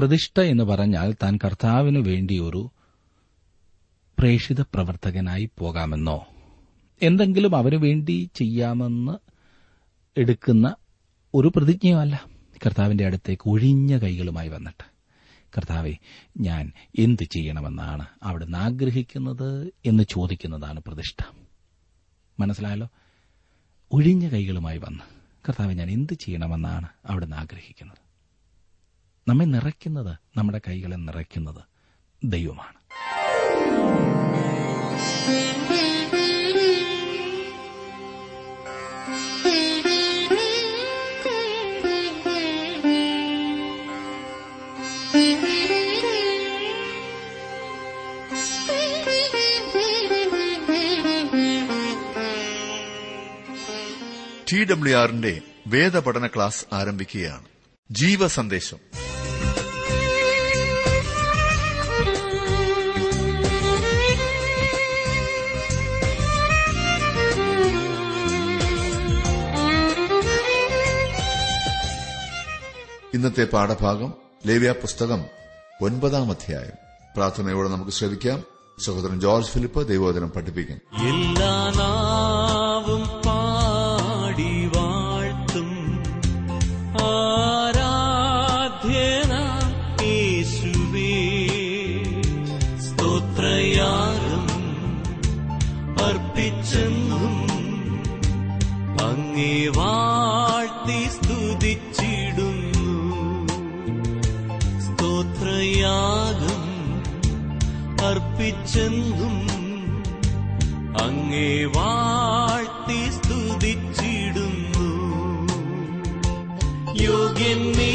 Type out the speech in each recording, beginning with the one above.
പ്രതിഷ്ഠ എന്ന് പറഞ്ഞാൽ താൻ കർത്താവിനു വേണ്ടി ഒരു പ്രേഷിത പ്രവർത്തകനായി പോകാമെന്നോ എന്തെങ്കിലും അവനു വേണ്ടി ചെയ്യാമെന്ന് എടുക്കുന്ന ഒരു പ്രതിജ്ഞയല്ല കർത്താവിന്റെ അടുത്തേക്ക് ഒഴിഞ്ഞ കൈകളുമായി വന്നിട്ട് കർത്താവെ ഞാൻ എന്ത് ചെയ്യണമെന്നാണ് അവിടുന്ന് ആഗ്രഹിക്കുന്നത്? എന്ന് ചോദിക്കുന്നതാണ് പ്രതിഷ്ഠ. മനസ്സിലായല്ലോ? ഒഴിഞ്ഞ കൈകളുമായി വന്ന് കർത്താവെ ഞാൻ എന്ത് ചെയ്യണമെന്നാണ് അവിടുന്ന് ആഗ്രഹിക്കുന്നത്? നമ്മെ നിറയ്ക്കുന്നത് നമ്മുടെ കൈകളെ നിറയ്ക്കുന്നത് ദൈവമാണ്. ടി ഡബ്ല്യു ആറിന്റെ വേദപഠന ക്ലാസ് ആരംഭിക്കുകയാണ്. ജീവസന്ദേശം. ഇന്നത്തെ പാഠഭാഗം ലേവ്യ പുസ്തകം ഒൻപതാം അധ്യായം. പ്രാർത്ഥനയോടെ നമുക്ക് ശ്രമിക്കാം സഹോദരൻ ജോർജ് ഫിലിപ്പ് ദൈവോദനം പഠിപ്പിക്കും. എല്ലാ സ്തുതിച്ചിടുന്നു യോഗ്യൻ നീ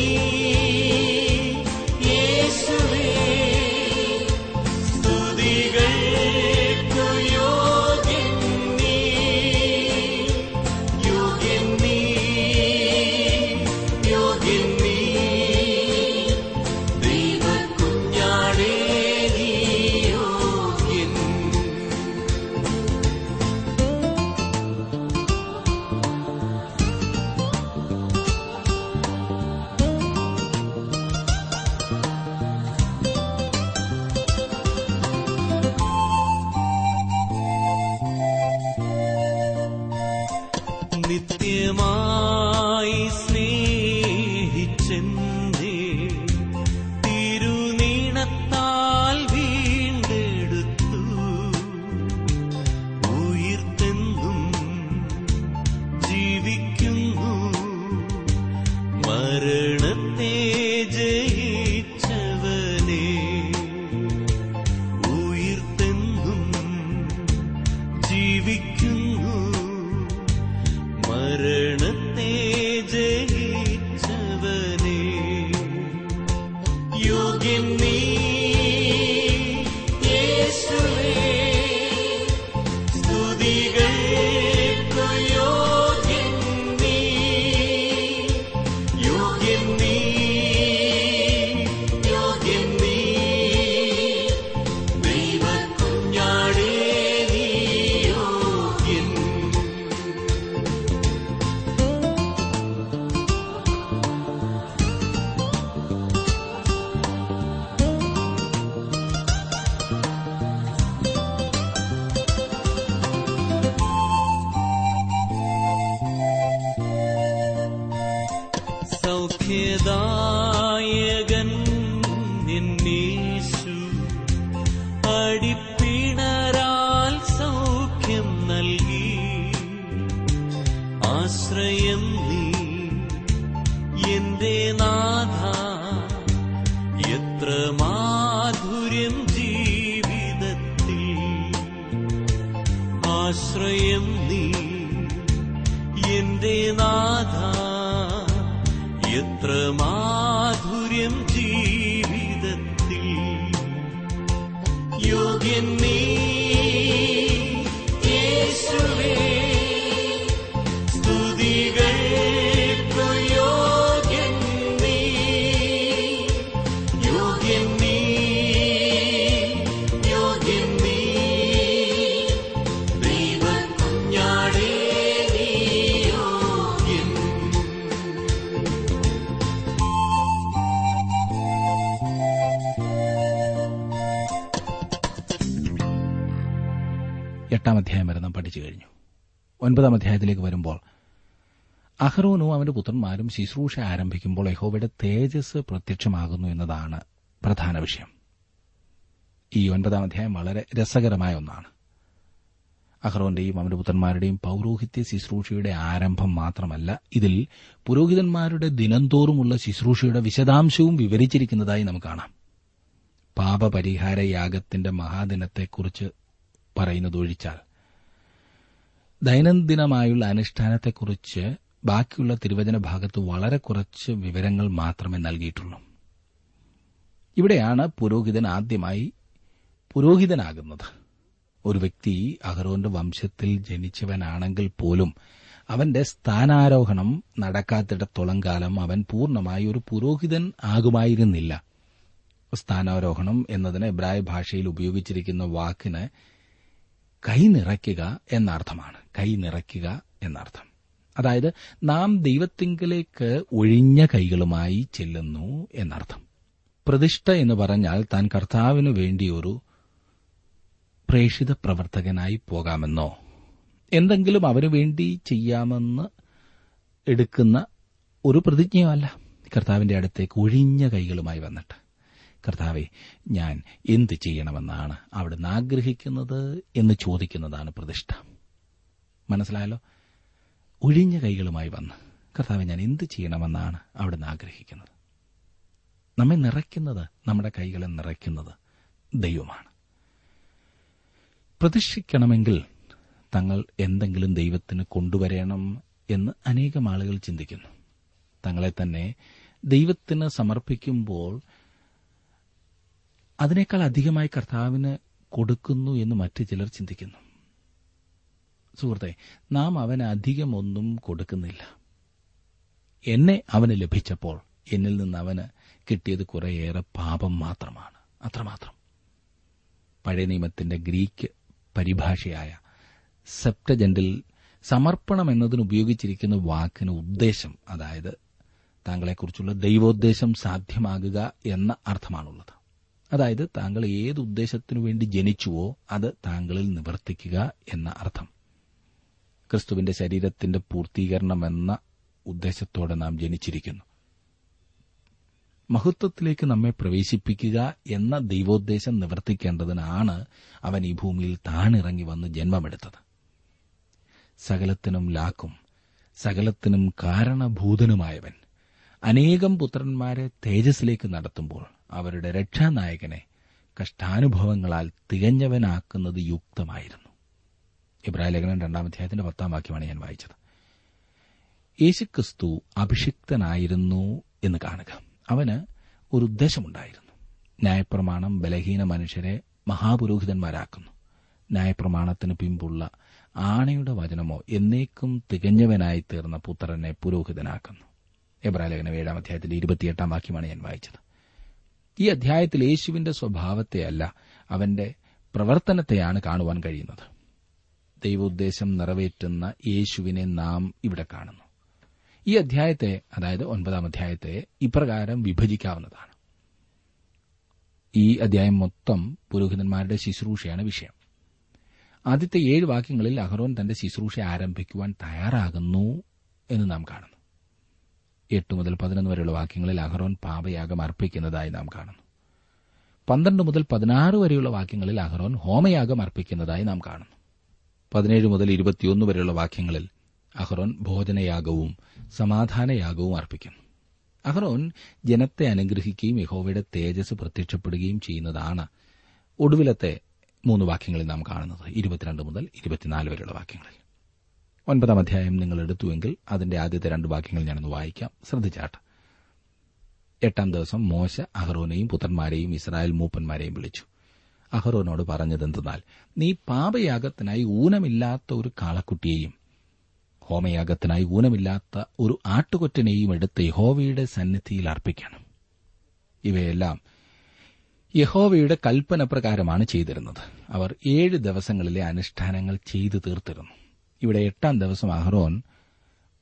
വരെ കഴിഞ്ഞു. ഒൻപതാം അധ്യായത്തിലേക്ക് വരുമ്പോൾ അഹ്റോനും അവന്റെ പുത്രന്മാരും ശുശ്രൂഷ ആരംഭിക്കുമ്പോൾ യഹോവയുടെ തേജസ് പ്രത്യക്ഷമാകുന്നു എന്നതാണ് പ്രധാന വിഷയം. ഈ ഒൻപതാം അധ്യായം വളരെ രസകരമായ ഒന്നാണ്. അഹ്റോന്റെയും അവന്റെ പുത്രന്മാരുടെയും പൌരോഹിത്യ ശുശ്രൂഷയുടെ ആരംഭം മാത്രമല്ല ഇതിൽ പുരോഹിതന്മാരുടെ ദിനംതോറുമുള്ള ശുശ്രൂഷയുടെ വിശദാംശവും വിവരിച്ചിരിക്കുന്നതായി നമുക്ക് കാണാം. പാപപരിഹാര യാഗത്തിന്റെ മഹാദിനത്തെക്കുറിച്ച് പറയുന്നതൊഴിച്ചാൽ ദൈനംദിനമായുള്ള അനുഷ്ഠാനത്തെക്കുറിച്ച് ബാക്കിയുള്ള തിരുവചന ഭാഗത്ത് വളരെ കുറച്ച് വിവരങ്ങൾ മാത്രമേ നൽകിയിട്ടുള്ളൂ. ഇവിടെയാണ് പുരോഹിതൻ ആദ്യമായി പുരോഹിതനാകുന്നത്. ഒരു വ്യക്തി അഹരോന്റെ വംശത്തിൽ ജനിച്ചവനാണെങ്കിൽ പോലും അവന്റെ സ്ഥാനാരോഹണം നടക്കാത്തിടത്തോളം കാലം അവൻ പൂർണമായി ഒരു പുരോഹിതൻ ആകുമായിരുന്നില്ല. സ്ഥാനാരോഹണം എന്നതിന് എബ്രായ ഭാഷയിൽ ഉപയോഗിച്ചിരിക്കുന്ന വാക്കിന് കൈ നിറയ്ക്കുക എന്നർത്ഥമാണ്. കൈ നിറയ്ക്കുക എന്നർത്ഥം. അതായത് നാം ദൈവത്തിങ്കിലേക്ക് ഒഴിഞ്ഞ കൈകളുമായി ചെല്ലുന്നു എന്നർത്ഥം. പ്രതിഷ്ഠ എന്ന് പറഞ്ഞാൽ താൻ കർത്താവിനു വേണ്ടി ഒരു പ്രവർത്തകനായി പോകാമെന്നോ എന്തെങ്കിലും അവനു വേണ്ടി ചെയ്യാമെന്ന് എടുക്കുന്ന ഒരു പ്രതിജ്ഞയല്ല കർത്താവിന്റെ അടുത്തേക്ക് ഒഴിഞ്ഞ കൈകളുമായി വന്നിട്ട്. കർത്താവെ ഞാൻ എന്ത് ചെയ്യണമെന്നാണ് അവിടുന്ന് ആഗ്രഹിക്കുന്നത് എന്ന് ചോദിക്കുന്നതാണ് പ്രതിഷ്ഠ. മനസ്സിലായല്ലോ? ഒഴിഞ്ഞ കൈകളുമായി വന്ന് കർത്താവെ ഞാൻ എന്ത് ചെയ്യണമെന്നാണ് അവിടുന്ന് ആഗ്രഹിക്കുന്നത്? നമ്മെ നിറയ്ക്കുന്നത് നമ്മുടെ കൈകളെ നിറയ്ക്കുന്നത് ദൈവമാണ്. പ്രതിഷ്ഠിക്കണമെങ്കിൽ തങ്ങൾ എന്തെങ്കിലും ദൈവത്തിന് കൊണ്ടുവരണം എന്ന് അനേകം ആളുകൾ ചിന്തിക്കുന്നു. തങ്ങളെ തന്നെ ദൈവത്തിന് സമർപ്പിക്കുമ്പോൾ അതിനേക്കാൾ അധികമായി കർത്താവിന് കൊടുക്കുന്നു എന്ന് മറ്റു ചിലർ ചിന്തിക്കുന്നു. സുഹൃത്തെ നാം അവന് അധികമൊന്നും കൊടുക്കുന്നില്ല. എന്നെ അവന് ലഭിച്ചപ്പോൾ എന്നിൽ നിന്ന് അവന് കിട്ടിയത് കുറേയേറെ പാപം മാത്രമാണ്. അത്രമാത്രം. പഴയ നിയമത്തിന്റെ ഗ്രീക്ക് പരിഭാഷയായ സെപ്റ്റജന്റിൽ സമർപ്പണം എന്നതിന് ഉപയോഗിച്ചിരിക്കുന്ന വാക്കിന് ഉദ്ദേശം അതായത് താങ്കളെക്കുറിച്ചുള്ള ദൈവോദ്ദേശം സാധ്യമാകുക എന്ന അർത്ഥമാണുള്ളത്. അതായത് താങ്കൾ ഏത് ഉദ്ദേശത്തിനു വേണ്ടി ജനിച്ചുവോ അത് താങ്കളിൽ നിവർത്തിക്കുക എന്ന അർത്ഥം. ക്രിസ്തുവിന്റെ ശരീരത്തിന്റെ പൂർത്തീകരണം എന്ന ഉദ്ദേശത്തോടെ നാം ജനിച്ചിരിക്കുന്നു. മഹത്വത്തിലേക്ക് നമ്മെ പ്രവേശിപ്പിക്കുക എന്ന ദൈവോദ്ദേശം നിവർത്തിക്കേണ്ടതിനാണ് അവൻ ഈ ഭൂമിയിൽ താണിറങ്ങി വന്ന് ജന്മമെടുത്തത്. സകലത്തിനും ലാക്കും സകലത്തിനും കാരണഭൂതനുമായവൻ അനേകം പുത്രന്മാരെ തേജസ്സിലേക്ക് നടത്തുമ്പോൾ അവരുടെ രക്ഷാനായകനെ കഷ്ടാനുഭവങ്ങളാൽ തികഞ്ഞവനാക്കുന്നത് യുക്തമായിരുന്നു. ഇബ്രാഹിം ലേഖനൻ രണ്ടാം അധ്യായത്തിന്റെ പത്താം വാക്യമാണ് ഞാൻ വായിച്ചത്. യേശുക്രിസ്തു അഭിഷിക്തനായിരുന്നു എന്ന് കാണുക. അവന് ഒരു ഉദ്ദേശമുണ്ടായിരുന്നു. ന്യായപ്രമാണം ബലഹീന മനുഷ്യരെ മഹാപുരോഹിതന്മാരാക്കുന്നു. ന്യായപ്രമാണത്തിന് പിമ്പുള്ള ആണയുടെ വചനമോ എന്നേക്കും തികഞ്ഞവനായി തീർന്ന പുത്രനെ പുരോഹിതനാക്കുന്നു. എബ്രാലേഖനം ഏഴാം അധ്യായത്തിന്റെ ഇരുപത്തിയെട്ടാം വാക്യമാണ് ഞാൻ വായിച്ചത്. ഈ അധ്യായത്തിൽ യേശുവിന്റെ സ്വഭാവത്തെയല്ല അവന്റെ പ്രവർത്തനത്തെയാണ് കാണുവാൻ കഴിയുന്നത്. ദൈവോദ്ദേശം നിറവേറ്റുന്ന യേശുവിനെ നാം ഇവിടെ കാണുന്നു. ഈ അധ്യായത്തെ അതായത് ഒൻപതാം അധ്യായത്തെ ഇപ്രകാരം വിഭജിക്കാവുന്നതാണ്. ഈ അധ്യായം മൊത്തം പുരോഹിതന്മാരുടെ ശുശ്രൂഷയാണ് വിഷയം. ആദ്യത്തെ ഏഴ് വാക്യങ്ങളിൽ അഹ്റോൻ തന്റെ ശുശ്രൂഷ ആരംഭിക്കുവാൻ തയ്യാറാകുന്നു എന്ന് നാം കാണുന്നു. എട്ട് മുതൽ പതിനൊന്ന് വരെയുള്ള വാക്യങ്ങളിൽ അഹ്റോൻ പാപയാഗം അർപ്പിക്കുന്നതായി നാം കാണുന്നു. പന്ത്രണ്ട് മുതൽ പതിനാറ് വരെയുള്ള വാക്യങ്ങളിൽ അഹ്റോൻ ഹോമയാഗം അർപ്പിക്കുന്നതായി നാം കാണുന്നു. പതിനേഴ് മുതൽ ഇരുപത്തിയൊന്ന് വരെയുള്ള വാക്യങ്ങളിൽ അഹ്റോൻ ഭോജനയാഗവും സമാധാനയാഗവും അർപ്പിക്കുന്നു. അഹ്റോൻ ജനത്തെ അനുഗ്രഹിക്കുകയും യഹോവയുടെ തേജസ് പ്രത്യക്ഷപ്പെടുകയും ചെയ്യുന്നതാണ് ഒടുവിലത്തെ മൂന്ന് വാക്യങ്ങളിൽ നാം കാണുന്നത്. ഇരുപത്തിരണ്ട് മുതൽ ഇരുപത്തിനാല് വരെയുള്ള വാക്യങ്ങളിൽ. ഒൻപതാം അധ്യായം നിങ്ങൾ എടുത്തുവെങ്കിൽ അതിന്റെ ആദ്യത്തെ രണ്ട് വാക്യങ്ങൾ ഞാനൊന്ന് വായിക്കാം. ശ്രദ്ധിച്ചാട്ട്. എട്ടാം ദിവസം മോശ അഹ്റോനെയും പുത്രന്മാരെയും ഇസ്രായേൽ മൂപ്പന്മാരെയും വിളിച്ചു. അഹ്റോനോട് പറഞ്ഞതെന്തെന്നാൽ നീ പാപയാഗത്തിനായി ഊനമില്ലാത്ത ഒരു കാളക്കുട്ടിയെയും ഹോമയാഗത്തിനായി ഊനമില്ലാത്ത ഒരു ആട്ടുകൊറ്റനെയും എടുത്ത് യഹോവയുടെ സന്നിധിയിൽ അർപ്പിക്കണം. ഇവയെല്ലാം യഹോവയുടെ കൽപ്പന പ്രകാരമാണ് ചെയ്തിരുന്നത്. അവർ ഏഴ് ദിവസങ്ങളിലെ അനുഷ്ഠാനങ്ങൾ ചെയ്തു തീർത്തിരുന്നു. ഇവിടെ എട്ടാം ദിവസം അഹ്റോൻ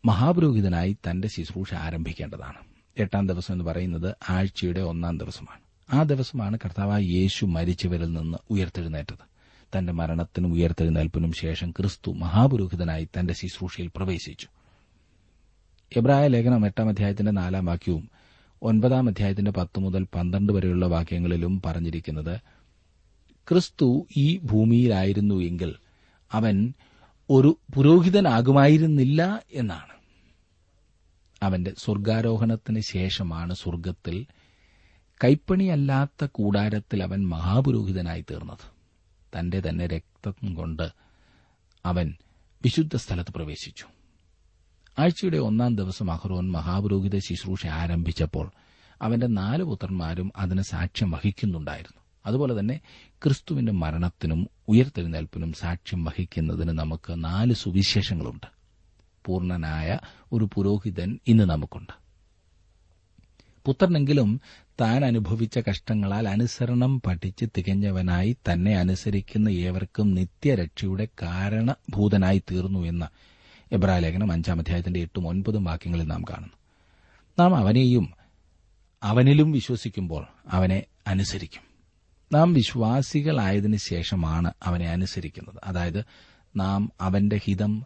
മഹാപുരോഹിതനായി തന്റെ ശുശ്രൂഷ ആരംഭിക്കേണ്ടതാണ്. എട്ടാം ദിവസം എന്ന് പറയുന്നത് ആഴ്ചയുടെ ഒന്നാം ദിവസമാണ്. ആ ദിവസമാണ് കർത്താവായ യേശു മരിച്ചവരിൽ നിന്ന് ഉയർത്തെഴുന്നേറ്റത്. തന്റെ മരണത്തിനും ഉയർത്തെഴുന്നേൽപ്പിനും ശേഷം ക്രിസ്തു മഹാപുരോഹിതനായി തന്റെ ശുശ്രൂഷയിൽ പ്രവേശിച്ചു. എബ്രായ ലേഖനം എട്ടാം അധ്യായത്തിന്റെ നാലാം വാക്യവും ഒൻപതാം അധ്യായത്തിന്റെ പത്ത് മുതൽ പന്ത്രണ്ട് വരെയുള്ള വാക്യങ്ങളിലും പറഞ്ഞിരിക്കുന്നത് ക്രിസ്തു ഈ ഭൂമിയിലായിരുന്നു എങ്കിൽ അവൻ ഒരു പുരോഹിതനാകുമായിരുന്നില്ല എന്നാണ്. അവന്റെ സ്വർഗാരോഹണത്തിന് ശേഷമാണ് സ്വർഗത്തിൽ കൈപ്പണിയല്ലാത്ത കൂടാരത്തിൽ അവൻ മഹാപുരോഹിതനായി തീർന്നത്. തന്റെ തന്നെ രക്തം കൊണ്ട് അവൻ വിശുദ്ധ സ്ഥലത്ത് പ്രവേശിച്ചു. ആഴ്ചയുടെ ഒന്നാം ദിവസം അഹ്റോൻ മഹാപുരോഹിത ശുശ്രൂഷ ആരംഭിച്ചപ്പോൾ അവന്റെ നാല് പുത്രന്മാരും അതിന് സാക്ഷ്യം വഹിക്കുന്നുണ്ടായിരുന്നു. അതുപോലെ തന്നെ ക്രിസ്തുവിന്റെ മരണത്തിനും ഉയർത്തെഴുന്നേൽപ്പിനും സാക്ഷ്യം വഹിക്കുന്നതിന് നമുക്ക് നാല് സുവിശേഷങ്ങളുണ്ട്. പൂർണനായ ഒരു പുരോഹിതൻ ഇന്ന് നമുക്കുണ്ട്. പുത്രനെങ്കിലും താൻ അനുഭവിച്ച കഷ്ടങ്ങളാൽ അനുസരണം പഠിച്ച് തികഞ്ഞവനായി തന്നെ അനുസരിക്കുന്ന ഏവർക്കും നിത്യരക്ഷയുടെ കാരണഭൂതനായി തീർന്നു എന്ന് എബ്രാലേഖനം അഞ്ചാം അധ്യായത്തിന്റെ എട്ടും ഒൻപതും വാക്യങ്ങളിൽ നാം കാണുന്നു. നാം അവനെയും അവനിലും വിശ്വസിക്കുമ്പോൾ അവനെ അനുസരിക്കും. നാം വിശ്വാസികളായതിനു ശേഷമാണ് അവനെ അനുസരിക്കുന്നത്. അതായത് നാം അവന്റെ ഹിതം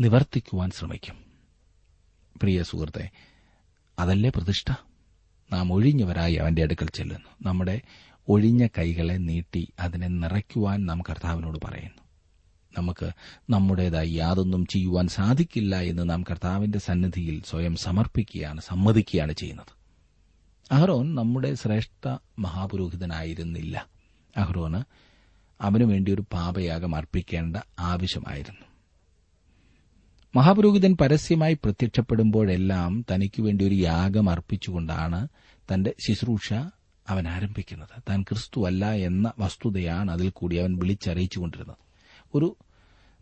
നിവർത്തിക്കുവാൻ ശ്രമിക്കും. പ്രിയ സുഹൃത്തെ അതല്ലേ പ്രതിഷ്ഠ? നാം ഒഴിഞ്ഞവരായി അവന്റെ അടുക്കൽ ചെല്ലുന്നു. നമ്മുടെ ഒഴിഞ്ഞ കൈകളെ നീട്ടി അതിനെ നിറയ്ക്കുവാൻ നാം കർത്താവിനോട് പറയുന്നു. നമുക്ക് നമ്മുടേതായി യാതൊന്നും ചെയ്യുവാൻ സാധിക്കില്ല എന്ന് നാം കർത്താവിന്റെ സന്നിധിയിൽ സ്വയം സമർപ്പിക്കുകയാണ് സമ്മതിക്കുകയാണ് ചെയ്യുന്നത്. അഹ്റോൻ നമ്മുടെ ശ്രേഷ്ഠ മഹാപുരോഹിതനായിരുന്നില്ല. അഹ്റോന് അവനുവേണ്ടി ഒരു പാപയാഗം അർപ്പിക്കേണ്ട ആവശ്യമായിരുന്നു. മഹാപുരോഹിതൻ പരസ്യമായി പ്രത്യക്ഷപ്പെടുമ്പോഴെല്ലാം തനിക്ക് വേണ്ടി ഒരു യാഗം അർപ്പിച്ചുകൊണ്ടാണ് തന്റെ ശുശ്രൂഷ അവൻ ആരംഭിക്കുന്നത്. താൻ ക്രിസ്തുവല്ല എന്ന വസ്തുതയാണ് അതിൽ കൂടി അവൻ വിളിച്ചറിയിച്ചുകൊണ്ടിരുന്നത്. ഒരു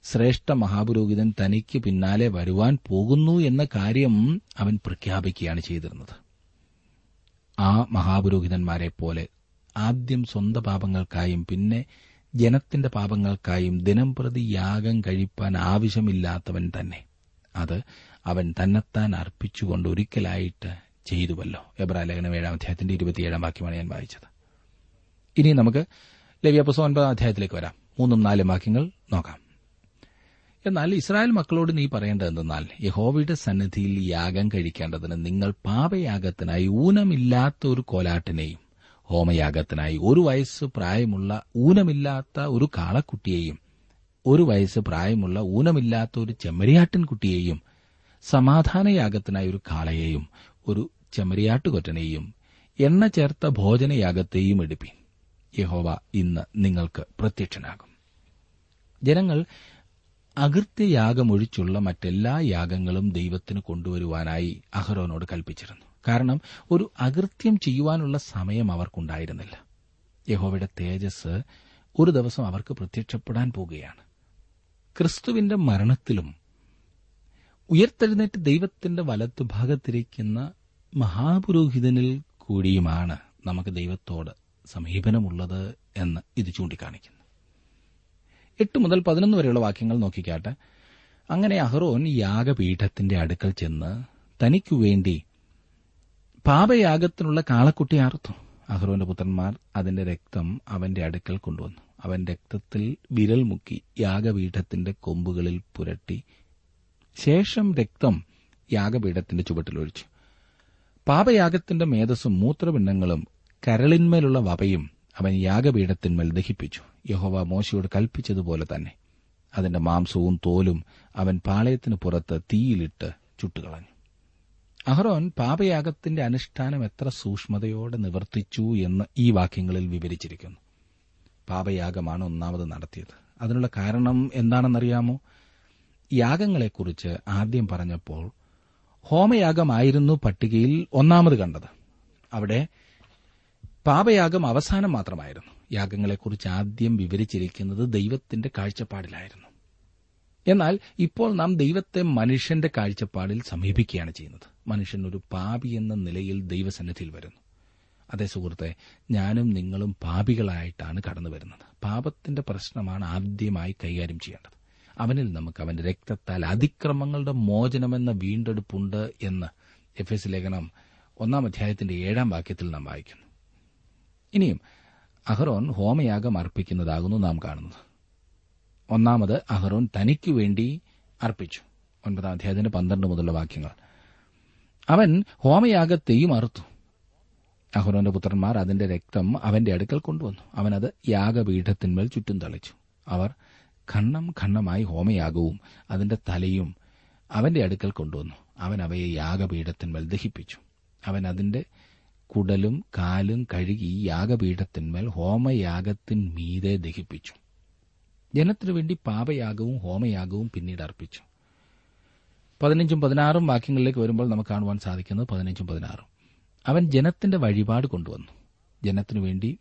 ശ്രേഷ്ഠ മഹാപുരോഹിതൻ തനിക്ക് പിന്നാലെ വരുവാൻ പോകുന്നു എന്ന കാര്യം അവൻ പ്രഖ്യാപിക്കുകയാണ് ചെയ്തിരുന്നത്. ആ മഹാപുരോഹിതന്മാരെ പോലെ ആദ്യം സ്വന്തം പാപങ്ങൾക്കായും പിന്നെ ജനത്തിന്റെ പാപങ്ങൾക്കായും ദിനം പ്രതി യാഗം കഴിപ്പാൻ ആവശ്യമില്ലാത്തവൻ തന്നെ. അത് അവൻ തന്നെത്താൻ അർപ്പിച്ചുകൊണ്ട് ഒരിക്കലായിട്ട് ചെയ്തുവല്ലോ. എബ്രാലേഖനം ഏഴാം അധ്യായത്തിന്റെ ഇരുപത്തിയേഴാം വാക്യമാണ് ഞാൻ വായിച്ചത്. ഇനി നമുക്ക് ലവ്യപ്പസോ ഒൻപതാം അധ്യായത്തിലേക്ക് വരാം. മൂന്നും നാലും വാക്യങ്ങൾ നോക്കാം. എന്നാൽ ഇസ്രായേൽ മക്കളോട് നീ പറയേണ്ടതെന്നാൽ യഹോവയുടെ സന്നിധിയിൽ യാഗം കഴിക്കേണ്ടതിന് നിങ്ങൾ പാപയാഗത്തിനായി ഊനമില്ലാത്ത ഒരു കോലാട്ടിനെയും ഹോമയാഗത്തിനായി ഒരു വയസ്സ് പ്രായമുള്ള ഊനമില്ലാത്ത ഒരു കാളക്കുട്ടിയെയും ഒരു വയസ്സ് പ്രായമുള്ള ഊനമില്ലാത്ത ഒരു ചെമ്മരിയാട്ടിൻകുട്ടിയെയും സമാധാനയാഗത്തിനായി ഒരു കാളയെയും ഒരു ചെമ്മരിയാട്ടുകൊറ്റനെയും എണ്ണ ചേർത്ത ഭോജനയാഗത്തെയും എടുപ്പി യഹോവ ഇന്ന് നിങ്ങൾക്ക് പ്രത്യക്ഷനാകും. ജനങ്ങൾ അകൃത്യയാഗമൊഴിച്ചുള്ള മറ്റെല്ലാ യാഗങ്ങളും ദൈവത്തിന് കൊണ്ടുവരുവാനായി അഹ്റോനോട് കൽപ്പിച്ചിരുന്നു. കാരണം ഒരു അകൃത്യം ചെയ്യുവാനുള്ള സമയം അവർക്കുണ്ടായിരുന്നില്ല. യഹോവയുടെ തേജസ് ഒരു ദിവസം അവർക്ക് പ്രത്യക്ഷപ്പെടാൻ പോകുകയാണ് ക്രിസ്തുവിന്റെ മരണത്തിലും ഉയർത്തെഴുന്നേറ്റ് ദൈവത്തിന്റെ വലത്തുഭാഗത്തിരിക്കുന്ന മഹാപുരോഹിതനിൽ കൂടിയുമാണ് നമുക്ക് ദൈവത്തോട് സമീപനമുള്ളത് എന്ന് ഇത് ചൂണ്ടിക്കാണിക്കുന്നു. എട്ട് മുതൽ പതിനൊന്ന് വരെയുള്ള വാക്യങ്ങൾ നോക്കിക്കാട്ടെ. അങ്ങനെ അഹ്റോൻ യാഗപീഠത്തിന്റെ അടുക്കൽ ചെന്ന് തനിക്കു വേണ്ടി പാപയാഗത്തിനുള്ള കാളക്കുട്ടി ആർത്തു അഹ്റോന്റെ പുത്രന്മാർ അതിന്റെ രക്തം അവന്റെ അടുക്കൽ കൊണ്ടുവന്നു. അവൻ രക്തത്തിൽ വിരൽ മുക്കി യാഗപീഠത്തിന്റെ കൊമ്പുകളിൽ പുരട്ടി ശേഷം രക്തം യാഗപീഠത്തിന്റെ ചുവട്ടിലൊഴിച്ചു പാപയാഗത്തിന്റെ മേധസ്സും മൂത്രപിണ്ഡങ്ങളും കരളിന്മേലുള്ള വപയും അവൻ യാഗപീഠത്തിന്മേൽ ദഹിപ്പിച്ചു. യഹോവ മോശയോട് കൽപ്പിച്ചതുപോലെ തന്നെ. അതിന്റെ മാംസവും തോലും അവൻ പാളയത്തിന് പുറത്ത് തീയിലിട്ട് ചുട്ടുകളഞ്ഞു. അഹ്റോൻ പാപയാഗത്തിന്റെ അനുഷ്ഠാനം എത്ര സൂക്ഷ്മതയോടെ നിവർത്തിച്ചു എന്ന് ഈ വാക്യങ്ങളിൽ വിവരിച്ചിരിക്കുന്നു. പാപയാഗമാണ് ഒന്നാമത് നടത്തിയത്. അതിനുള്ള കാരണം എന്താണെന്നറിയാമോ? യാഗങ്ങളെക്കുറിച്ച് ആദ്യം പറഞ്ഞപ്പോൾ ഹോമയാഗമായിരുന്നു പട്ടികയിൽ ഒന്നാമത് കണ്ടത്. അവിടെ പാപയാഗം അവസാനം മാത്രമായിരുന്നു. യാഗങ്ങളെക്കുറിച്ച് ആദ്യം വിവരിച്ചിരിക്കുന്നത് ദൈവത്തിന്റെ കാഴ്ചപ്പാടിലായിരുന്നു. എന്നാൽ ഇപ്പോൾ നാം ദൈവത്തെ മനുഷ്യന്റെ കാഴ്ചപ്പാടിൽ സമീപിക്കുകയാണ് ചെയ്യുന്നത്. മനുഷ്യൻ ഒരു പാപി എന്ന നിലയിൽ ദൈവസന്നിധിയിൽ വരുന്നു. അതേ സുഹൃത്തെ ഞാനും നിങ്ങളും പാപികളായിട്ടാണ് കടന്നു വരുന്നത്. പാപത്തിന്റെ പ്രശ്നമാണ് ആദ്യമായി കൈകാര്യം ചെയ്യേണ്ടത്. അവനിൽ നമുക്ക് അവന്റെ രക്തത്താൽ അതിക്രമങ്ങളുടെ മോചനമെന്ന വീണ്ടെടുപ്പുണ്ട് എന്ന് എഫ് എസ് ലേഖനം ഒന്നാം അധ്യായത്തിന്റെ ഏഴാം വാക്യത്തിൽ നാം വായിക്കുന്നു. ഇനിയും അഹ്റോൻ ഹോമയാഗം അർപ്പിക്കുന്നതാകുന്നു നാം കാണുന്നത്. ഒന്നാമത് അഹ്റോൻ തനിക്കു വേണ്ടി അർപ്പിച്ചു. ഒൻപതാം അധ്യായത്തിന്റെ പന്ത്രണ്ട് മുതലുള്ള വാക്യങ്ങൾ. അവൻ ഹോമയാഗത്തെയും അറുത്തു. അഹ്റോന്റെ പുത്രന്മാർ അതിന്റെ രക്തം അവന്റെ അടുക്കൽ കൊണ്ടുവന്നു. അവനത് യാഗപീഠത്തിന്മേൽ ചുറ്റും തളിച്ചു. അവർ ഖണ്ണം ഖണ്ണമായി ഹോമയാഗവും അതിന്റെ തലയും അവന്റെ അടുക്കൽ കൊണ്ടുവന്നു. അവൻ അവയെ യാഗപീഠത്തിന്മേൽ ദഹിപ്പിച്ചു. അവൻ അതിന്റെ കുടലും കാലും കഴുകി യാഗപീഠത്തിന്മേൽ ഹോമയാഗത്തിന്മീതെ ദഹിപ്പിച്ചു. ജനത്തിനു വേണ്ടി പാപയാഗവും ഹോമയാഗവും പിന്നീട് അർപ്പിച്ചു. പതിനഞ്ചും പതിനാറും വാക്യങ്ങളിലേക്ക് വരുമ്പോൾ നമുക്ക് കാണുവാൻ സാധിക്കുന്നത് പതിനഞ്ചും പതിനാറും. അവൻ ജനത്തിന്റെ വഴിപാട് കൊണ്ടുവന്നു. ജനത്തിനു വേണ്ടി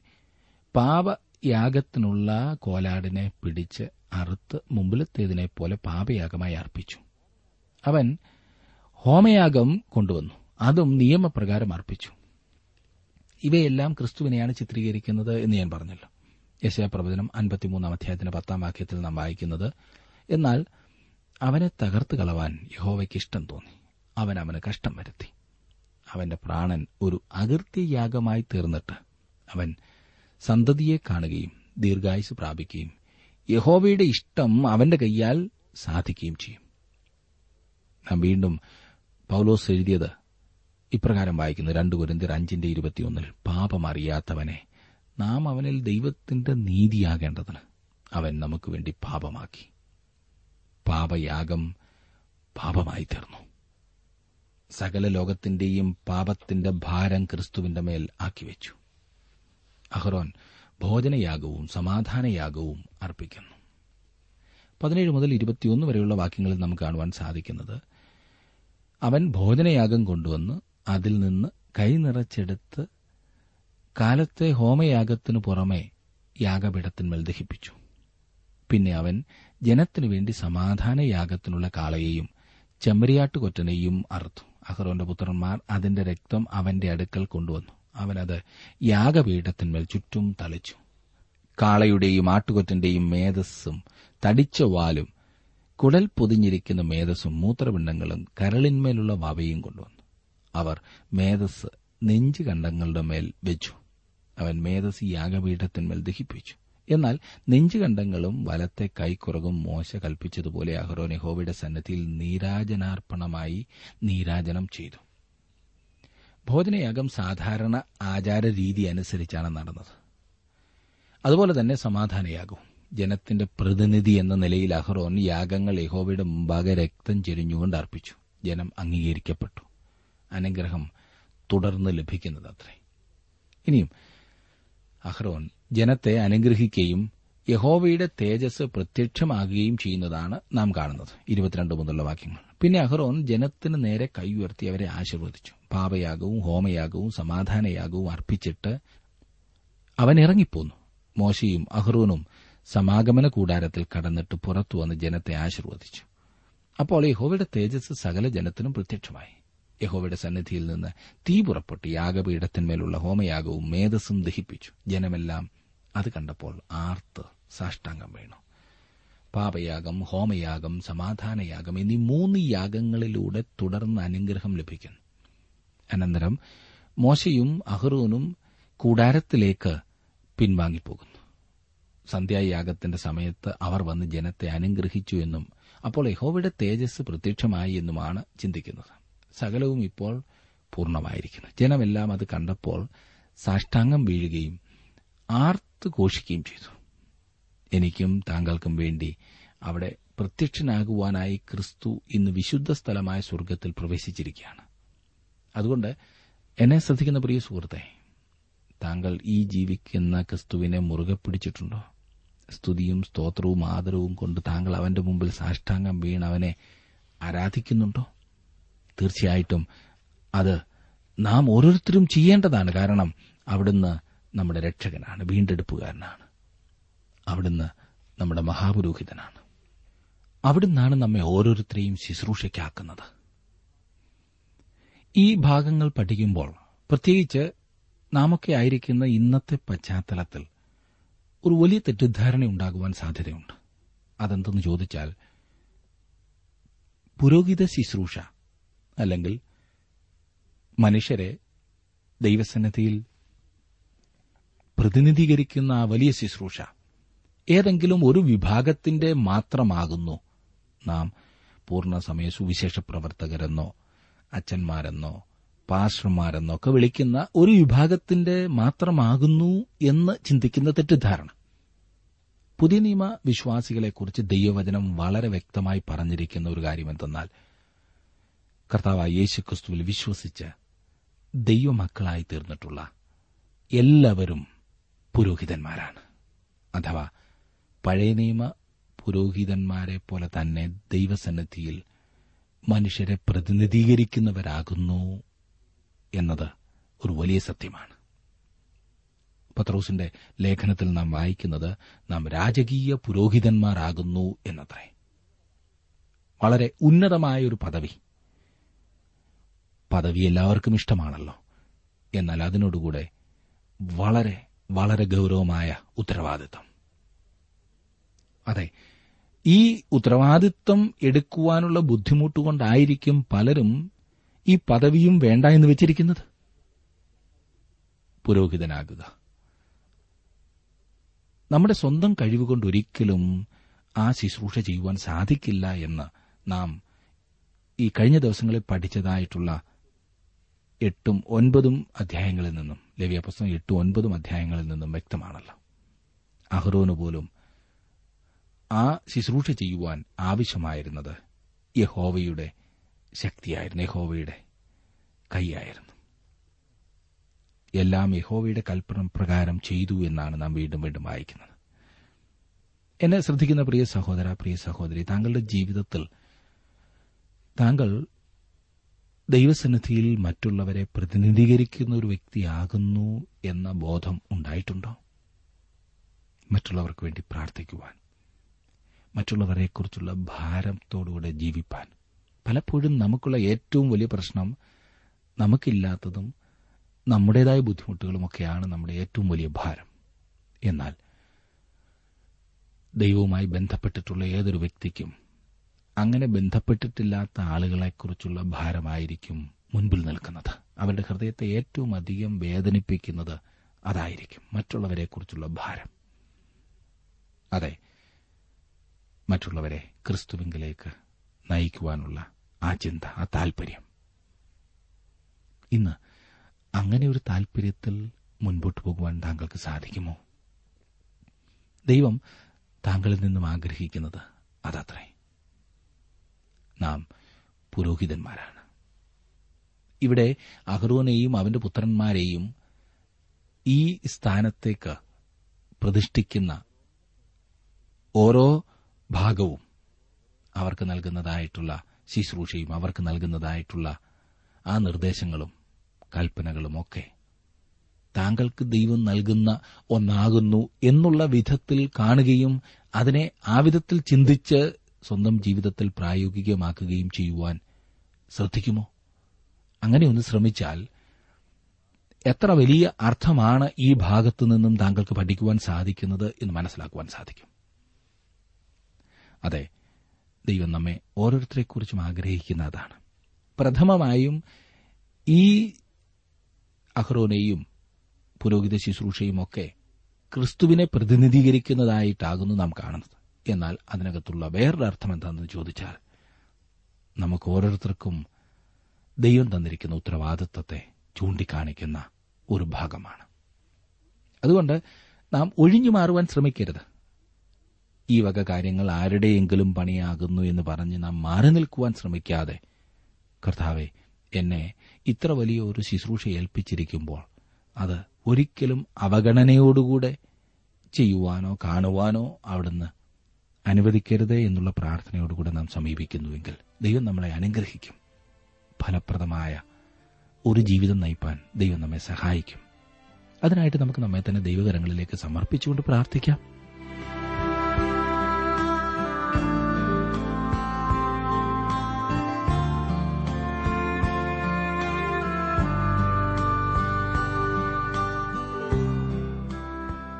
പാപയാഗത്തിനുള്ള കോലാടിനെ പിടിച്ച് അറുത്ത് മുമ്പിലത്തേതിനെ പോലെ പാപയാഗമായി അർപ്പിച്ചു. അവൻ ഹോമയാഗം കൊണ്ടുവന്നു. അതും നിയമപ്രകാരം അർപ്പിച്ചു. ഇവയെല്ലാം ക്രിസ്തുവിനെയാണ് ചിത്രീകരിക്കുന്നത് എന്ന് ഞാൻ പറഞ്ഞല്ലോ. യശയപ്രവചനം അൻപത്തിമൂന്നാം അധ്യായത്തിന്റെ പത്താം വാക്യത്തിൽ നാം വായിക്കുന്നത് എന്നാൽ അവനെ തകർത്ത് കളവാൻ യഹോവയ്ക്ക് ഇഷ്ടം തോന്നി. അവൻ അവന് കഷ്ടം വരുത്തി. അവന്റെ പ്രാണൻ ഒരു അകൃത്യയാഗമായി തീർന്നിട്ട് അവൻ സന്തതിയെ കാണുകയും ദീർഘായുസ് പ്രാപിക്കുകയും യഹോവയുടെ ഇഷ്ടം അവന്റെ കൈയാൽ സാധിക്കുകയും ചെയ്യും. നാം വീണ്ടും പൌലോസ് എഴുതിയത് ഇപ്രകാരം വായിക്കുന്നു. രണ്ടു കുരിന്തിർ അഞ്ചിന്റെ ഇരുപത്തിയൊന്നിൽ പാപമറിയാത്തവനെ നാം അവനിൽ ദൈവത്തിന്റെ നീതിയാകേണ്ടതിന് അവൻ നമുക്ക് വേണ്ടി പാപമാക്കി. പാപയാഗം പാപമായി തീർന്നു. സകല ലോകത്തിന്റെയും പാപത്തിന്റെ ഭാരം ക്രിസ്തുവിന്റെ മേൽ ആക്കിവെച്ചു അഹ്റോൻ ഭോജനയാഗവും സമാധാനയാഗവും അർപ്പിക്കുന്നു. പതിനേഴ് മുതൽ ഇരുപത്തിയൊന്ന് വരെയുള്ള വാക്യങ്ങളിൽ നമുക്ക് കാണുവാൻ സാധിക്കുന്നത് അവൻ ഭോജനയാഗം കൊണ്ടുവന്ന് അതിൽ നിന്ന് കൈ നിറച്ചെടുത്ത് കാലത്തെ ഹോമയാഗത്തിനു പുറമെ യാഗപീഠത്തിന്മേൽ ദഹിപ്പിച്ചു. പിന്നെ അവൻ ജനത്തിനു വേണ്ടി സമാധാനയാഗത്തിനുള്ള കാളയെയും ചെമ്മരിയാട്ടുകൊറ്റനെയും അറുത്തു. അഹ്റോന്റെ പുത്രന്മാർ അതിന്റെ രക്തം അവന്റെ അടുക്കൽ കൊണ്ടുവന്നു. അവനത് യാഗപീഠത്തിന്മേൽ ചുറ്റും തളിച്ചു. കാളയുടെയും ആട്ടുകൊറ്റന്റെയും മേധസ്സും തടിച്ച വാലും കുടൽ പൊതിഞ്ഞിരിക്കുന്ന മേധസ്സും മൂത്രപിണ്ഡങ്ങളും കരളിന്മേലുള്ള വവയും കൊണ്ടുവന്നു. അവർ മേധസ് നെഞ്ചുകണ്ടങ്ങളുടെ മേൽ വെച്ചു. അവൻ മേധസ് യാഗപീഠത്തിന്മേൽ ദഹിപ്പിച്ചു. എന്നാൽ നെഞ്ചുകണ്ടങ്ങളും വലത്തെ കൈക്കുറകും മോശ കൽപ്പിച്ചതുപോലെ അഹ്റോൻ യഹോവയുടെ സന്നദ്ധിയിൽ നീരാജനാർപ്പണമായി നീരാജനം ചെയ്തു. ഭോജനയാഗം സാധാരണ ആചാര രീതി അനുസരിച്ചാണ് നടന്നത്. അതുപോലെ തന്നെ സമാധാനയാഗവും. ജനത്തിന്റെ പ്രതിനിധി എന്ന നിലയിൽ അഹ്റോൻ യാഗങ്ങൾ യഹോവയുടെ മുമ്പാകെ രക്തം ചെരിഞ്ഞുകൊണ്ട് അർപ്പിച്ചു. ജനം അംഗീകരിക്കപ്പെട്ടു. അനുഗ്രഹം തുടർന്ന് ലഭിക്കുന്നതത്രേ. ഇനിയും അഹ്റോൻ ജനത്തെ അനുഗ്രഹിക്കുകയും യഹോവയുടെ തേജസ് പ്രത്യക്ഷമാകുകയും ചെയ്യുന്നതാണ് നാം കാണുന്നത്. ഇരുപത്തിരണ്ട് മുതലുള്ള വാക്യങ്ങൾ. പിന്നെ അഹ്റോൻ ജനത്തിന് നേരെ കൈ അവരെ ആശീർവദിച്ചു. പാപയാഗവും ഹോമയാഗവും സമാധാനയാഗവും അർപ്പിച്ചിട്ട് അവൻ ഇറങ്ങിപ്പോന്നു. മോശയും അഹ്റോനും സമാഗമന കൂടാരത്തിൽ കടന്നിട്ട് പുറത്തു വന്ന് ജനത്തെ ആശീർവദിച്ചു. അപ്പോൾ യഹോവയുടെ തേജസ് സകല ജനത്തിനും പ്രത്യക്ഷമായി. യഹോവയുടെ സന്നിധിയിൽ നിന്ന് തീ പുറപ്പെട്ട് യാഗപീഠത്തിന്മേലുള്ള ഹോമയാഗവും മേധസ്സും ദഹിപ്പിച്ചു. ജനമെല്ലാം അത് കണ്ടപ്പോൾ ആർത്ത് സാഷ്ടാംഗം വീണു. പാപയാഗം ഹോമയാഗം സമാധാനയാഗം എന്നീ മൂന്ന് യാഗങ്ങളിലൂടെ തുടർന്ന് അനുഗ്രഹം ലഭിക്കുന്നു. അനന്തരം മോശയും അഹ്റൂനും കൂടാരത്തിലേക്ക് പിൻവാങ്ങിപ്പോകുന്നു. സന്ധ്യായാഗത്തിന്റെ സമയത്ത് അവർ വന്ന് ജനത്തെ അനുഗ്രഹിച്ചു എന്നും അപ്പോൾ യഹോവയുടെ തേജസ് പ്രത്യക്ഷമായി എന്നുമാണ് ചിന്തിക്കുന്നത്. സകലവും ഇപ്പോൾ പൂർണമായിരിക്കുന്നു. ജനമെല്ലാം അത് കണ്ടപ്പോൾ സാഷ്ടാംഗം വീഴുകയും ആർത്ത് ഘോഷിക്കുകയും ചെയ്തു. എനിക്കും താങ്കൾക്കും വേണ്ടി അവിടെ പ്രത്യക്ഷനാകുവാനായി ക്രിസ്തു ഇന്ന് വിശുദ്ധ സ്ഥലമായ സ്വർഗത്തിൽ പ്രവേശിച്ചിരിക്കുകയാണ്. അതുകൊണ്ട് എന്നെ ശ്രദ്ധിക്കുന്ന പ്രിയ സുഹൃത്തെ താങ്കൾ ഈ ജീവിക്കുന്ന ക്രിസ്തുവിനെ മുറുകെ പിടിച്ചിട്ടുണ്ടോ? സ്തുതിയും സ്തോത്രവും ആദരവും കൊണ്ട് താങ്കൾ അവന്റെ മുമ്പിൽ സാഷ്ടാംഗം വീണ് അവനെ ആരാധിക്കുന്നുണ്ടോ? തീർച്ചയായിട്ടും അത് നാം ഓരോരുത്തരും ചെയ്യേണ്ടതാണ്. കാരണം അവിടുന്ന് നമ്മുടെ രക്ഷകനാണ് വീണ്ടെടുപ്പുകാരനാണ്. അവിടുന്ന് നമ്മുടെ മഹാപുരോഹിതനാണ്. അവിടുന്നാണ് നമ്മെ ഓരോരുത്തരെയും ശുശ്രൂഷയ്ക്കാക്കുന്നത്. ഈ ഭാഗങ്ങൾ പഠിക്കുമ്പോൾ പ്രത്യേകിച്ച് നാമൊക്കെ ആയിരിക്കുന്ന ഇന്നത്തെ പശ്ചാത്തലത്തിൽ ഒരു വലിയ തെറ്റിദ്ധാരണ ഉണ്ടാകുവാൻ സാധ്യതയുണ്ട്. അതെന്തെന്ന് ചോദിച്ചാൽ പുരോഹിത ശുശ്രൂഷ അല്ലെങ്കിൽ മനുഷ്യരെ ദൈവസന്നിധിയിൽ പ്രതിനിധീകരിക്കുന്ന വലിയ ശുശ്രൂഷ ഏതെങ്കിലും ഒരു വിഭാഗത്തിന്റെ മാത്രമാകുന്നു നാം പൂർണസമയ സുവിശേഷ പ്രവർത്തകരെന്നോ അച്ഛന്മാരെന്നോ പാസ്റ്റർമാരെന്നോ ഒക്കെ വിളിക്കുന്ന ഒരു വിഭാഗത്തിന്റെ മാത്രമാകുന്നു എന്ന് ചിന്തിക്കുന്ന തെറ്റിദ്ധാരണ. പുതിയ നിയമ വിശ്വാസികളെക്കുറിച്ച് ദൈവവചനം വളരെ വ്യക്തമായി പറഞ്ഞിരിക്കുന്ന ഒരു കാര്യം എന്തെന്നാൽ കർത്താവായ യേശുക്രിസ്തുവിൽ വിശ്വസിച്ച് ദൈവമക്കളായി തീർന്നിട്ടുള്ള എല്ലാവരും പുരോഹിതന്മാരാണ്. അഥവാ പഴയ നിയമ പുരോഹിതന്മാരെ പോലെ തന്നെ ദൈവസന്നിധിയിൽ മനുഷ്യരെ പ്രതിനിധീകരിക്കുന്നവരാകുന്നു എന്നത് ഒരു വലിയ സത്യമാണ്. പത്രോസിന്റെ ലേഖനത്തിൽ നാം വായിക്കുന്നത് നാം രാജകീയ പുരോഹിതന്മാരാകുന്നു എന്നത്രേ. വളരെ ഉന്നതമായ ഒരു പദവി പദവി എല്ലാവർക്കും ഇഷ്ടമാണല്ലോ. എന്നാൽ അതിനോടുകൂടെ വളരെ വളരെ ഗൗരവമായ ഉത്തരവാദിത്വം. അതെ ഈ ഉത്തരവാദിത്വം എടുക്കുവാനുള്ള ബുദ്ധിമുട്ടുകൊണ്ടായിരിക്കും പലരും ഈ പദവിയും വേണ്ട എന്ന് വെച്ചിരിക്കുന്നത്. പുരോഹിതനാകുക. നമ്മുടെ സ്വന്തം കഴിവുകൊണ്ട് ഒരിക്കലും ആ ശുശ്രൂഷ ചെയ്യുവാൻ സാധിക്കില്ല എന്ന് നാം ഈ കഴിഞ്ഞ ദിവസങ്ങളിൽ പഠിച്ചതായിട്ടുള്ള എട്ടും ഒൻപതും അധ്യായങ്ങളിൽ നിന്നും ലവ്യ എട്ടും ഒൻപതും അധ്യായങ്ങളിൽ നിന്നും വ്യക്തമാണല്ലോ. അഹ്റോന് പോലും ആ ശുശ്രൂഷ ചെയ്യുവാൻ ആവശ്യമായിരുന്നത് യഹോവയുടെ ശക്തിയായിരുന്നു യഹോവയുടെ കൈയായിരുന്നു. എല്ലാം യഹോവയുടെ കൽപ്പന പ്രകാരം ചെയ്തു എന്നാണ് നാം വീണ്ടും വീണ്ടും വായിക്കുന്നത്. എന്നെ ശ്രദ്ധിക്കുന്ന പ്രിയ സഹോദര പ്രിയ സഹോദരി താങ്കളുടെ ജീവിതത്തിൽ താങ്കൾ ദൈവസന്നിധിയിൽ മറ്റുള്ളവരെ പ്രതിനിധീകരിക്കുന്ന ഒരു വ്യക്തിയാകുന്നു എന്ന ബോധം ഉണ്ടായിട്ടുണ്ടോ? മറ്റുള്ളവർക്ക് വേണ്ടി പ്രാർത്ഥിക്കുവാൻ മറ്റുള്ളവരെക്കുറിച്ചുള്ള ഭാരത്തോടുകൂടെ ജീവിപ്പാൻ. പലപ്പോഴും നമുക്കുള്ള ഏറ്റവും വലിയ പ്രശ്നം നമുക്കില്ലാത്തതും നമ്മുടേതായ ബുദ്ധിമുട്ടുകളുമൊക്കെയാണ് നമ്മുടെ ഏറ്റവും വലിയ ഭാരം. എന്നാൽ ദൈവവുമായി ബന്ധപ്പെട്ടിട്ടുള്ള ഏതൊരു വ്യക്തിക്കും അങ്ങനെ ബന്ധപ്പെട്ടിട്ടില്ലാത്ത ആളുകളെക്കുറിച്ചുള്ള ഭാരമായിരിക്കും മുൻപിൽ നിൽക്കുന്നത്. അവരുടെ ഹൃദയത്തെ ഏറ്റവും അധികം വേദനിപ്പിക്കുന്നത് അതായിരിക്കും മറ്റുള്ളവരെക്കുറിച്ചുള്ള ഭാരം. അതെ മറ്റുള്ളവരെ ക്രിസ്തുവിങ്കിലേക്ക് നയിക്കുവാനുള്ള ആ ചിന്ത ആ താൽപര്യം. ഇന്ന് അങ്ങനെ ഒരു താൽപര്യത്തിൽ മുൻപോട്ട് പോകുവാൻ താങ്കൾക്ക് സാധിക്കുമോ? ദൈവം താങ്കളിൽ നിന്നും ആഗ്രഹിക്കുന്നത് അതത്രേ. നാം പുരോഹിതന്മാരാണ്. ഇവിടെ അഹ്റോനെയും അവന്റെ പുത്രന്മാരെയും ഈ സ്ഥാനത്തേക്ക് പ്രതിഷ്ഠിക്കുന്ന ഓരോ ഭാഗവും അവർക്ക് നൽകുന്നതായിട്ടുള്ള ശുശ്രൂഷയും അവർക്ക് നൽകുന്നതായിട്ടുള്ള ആ നിർദ്ദേശങ്ങളും കൽപ്പനകളും ഒക്കെ താങ്കൾക്ക് ദൈവം നൽകുന്ന ഒന്നാകുന്നു എന്നുള്ള വിധത്തിൽ കാണുകയും അതിനെ ആ വിധത്തിൽ ചിന്തിച്ച് സ്വന്തം ജീവിതത്തിൽ പ്രായോഗികമാക്കുകയും ചെയ്യുവാൻ ശ്രദ്ധിക്കുമോ? അങ്ങനെ ഒന്ന് ശ്രമിച്ചാൽ എത്ര വലിയ അർത്ഥമാണ് ഈ ഭാഗത്തു നിന്നും താങ്കൾക്ക് പഠിക്കുവാൻ സാധിക്കുന്നത് എന്ന് മനസ്സിലാക്കുവാൻ സാധിക്കും. അതെ ദൈവം നമ്മെ ഓരോരുത്തരെക്കുറിച്ചും ആഗ്രഹിക്കുന്ന അതാണ് പ്രഥമമായും ഈ അഹ്റോനെയും പുരോഹിത ശുശ്രൂഷയും ഒക്കെ ക്രിസ്തുവിനെ പ്രതിനിധീകരിക്കുന്നതായിട്ടാകുന്നു നാം കാണുന്നത്. എന്നാൽ അതിനകത്തുള്ള വേറൊരു അർത്ഥം എന്താണെന്ന് ചോദിച്ചാൽ നമുക്ക് ഓരോരുത്തർക്കും ദൈവം തന്നിരിക്കുന്ന ഉത്തരവാദിത്വത്തെ ചൂണ്ടിക്കാണിക്കുന്ന ഒരു ഭാഗമാണ്. അതുകൊണ്ട് നാം ഒഴിഞ്ഞു മാറുവാൻ ശ്രമിക്കരുത്. ഈ വക കാര്യങ്ങൾ ആരുടെയെങ്കിലും പണിയാകുന്നു എന്ന് പറഞ്ഞ് നാം മാറി നിൽക്കുവാൻ ശ്രമിക്കാതെ കർത്താവെ എന്നെ ഇത്ര വലിയ ഒരു ശുശ്രൂഷ ഏൽപ്പിച്ചിരിക്കുമ്പോൾ അത് ഒരിക്കലും അവഗണനയോടുകൂടെ ചെയ്യുവാനോ കാണുവാനോ അവിടുന്ന് അനുവദിക്കരുതേ എന്നുള്ള പ്രാർത്ഥനയോടുകൂടെ നാം സമീപിക്കുന്നുവെങ്കിൽ ദൈവം നമ്മളെ അനുഗ്രഹിക്കും. ഫലപ്രദമായ ഒരു ജീവിതം നയിപ്പാൻ ദൈവം നമ്മെ സഹായിക്കും. അതിനായിട്ട് നമുക്ക് നമ്മെ തന്നെ ദൈവകരങ്ങളിലേക്ക് സമർപ്പിച്ചുകൊണ്ട് പ്രാർത്ഥിക്കാം.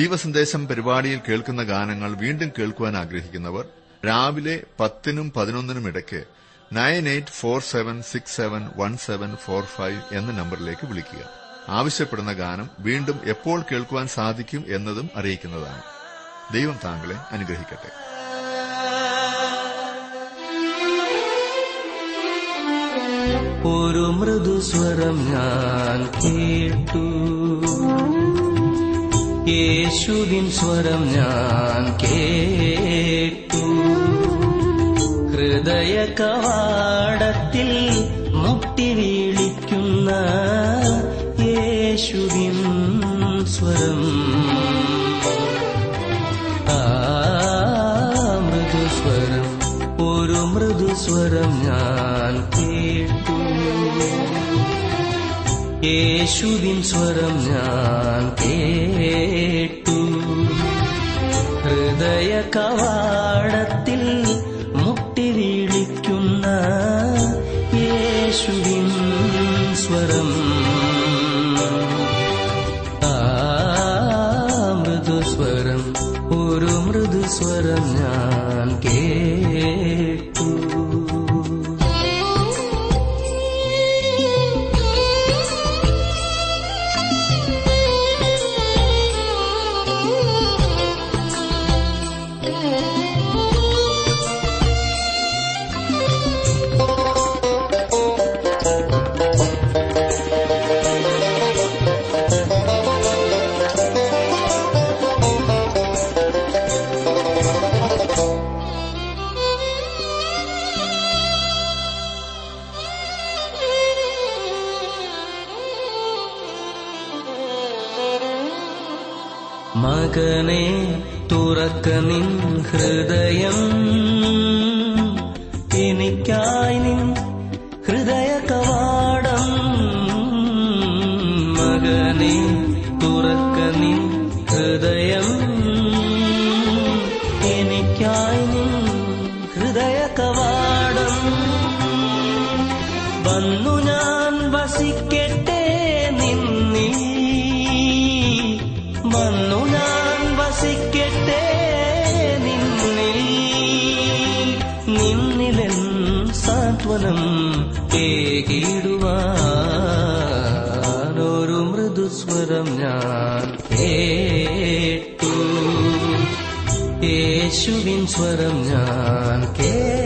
Jeevasandesham പരിപാടിയിൽ കേൾക്കുന്ന ഗാനങ്ങൾ വീണ്ടും കേൾക്കുവാൻ ആഗ്രഹിക്കുന്നവർ രാവിലെ പത്തിനും പതിനൊന്നിനും ഇടയ്ക്ക് nine eight four seven six seven one seven four five എന്ന നമ്പറിലേക്ക് വിളിക്കുക. ആവശ്യപ്പെടുന്ന ഗാനം വീണ്ടും എപ്പോൾ കേൾക്കുവാൻ സാധിക്കും എന്നതും അറിയിക്കുന്നതാണ്. ദൈവം താങ്കളെ അനുഗ്രഹിക്കട്ടെ. ഒരു മൃദുസ്വരം ഞാൻ കേട്ടു. യേശുവിൻ സ്വരം ഞാൻ കേട്ടു. ഹൃദയ കവാടത്തിൽ മുട്ടി വീളിക്കുന്ന യേശുവിൻ സ്വരം. ആ മൃദുസ്വരം ഒരു മൃദുസ്വരം ഞാൻ കേട്ടു. യേശുവിൻ സ്വരം ഞാൻ കേട്ടു. य कवाड സാന്ത്വനം കേടുവാനോരു ഒരു മൃദുസ്വരം ഞാൻ കേട്ടു. യേശുവിൻ സ്വരം ഞാൻ കേട്ടു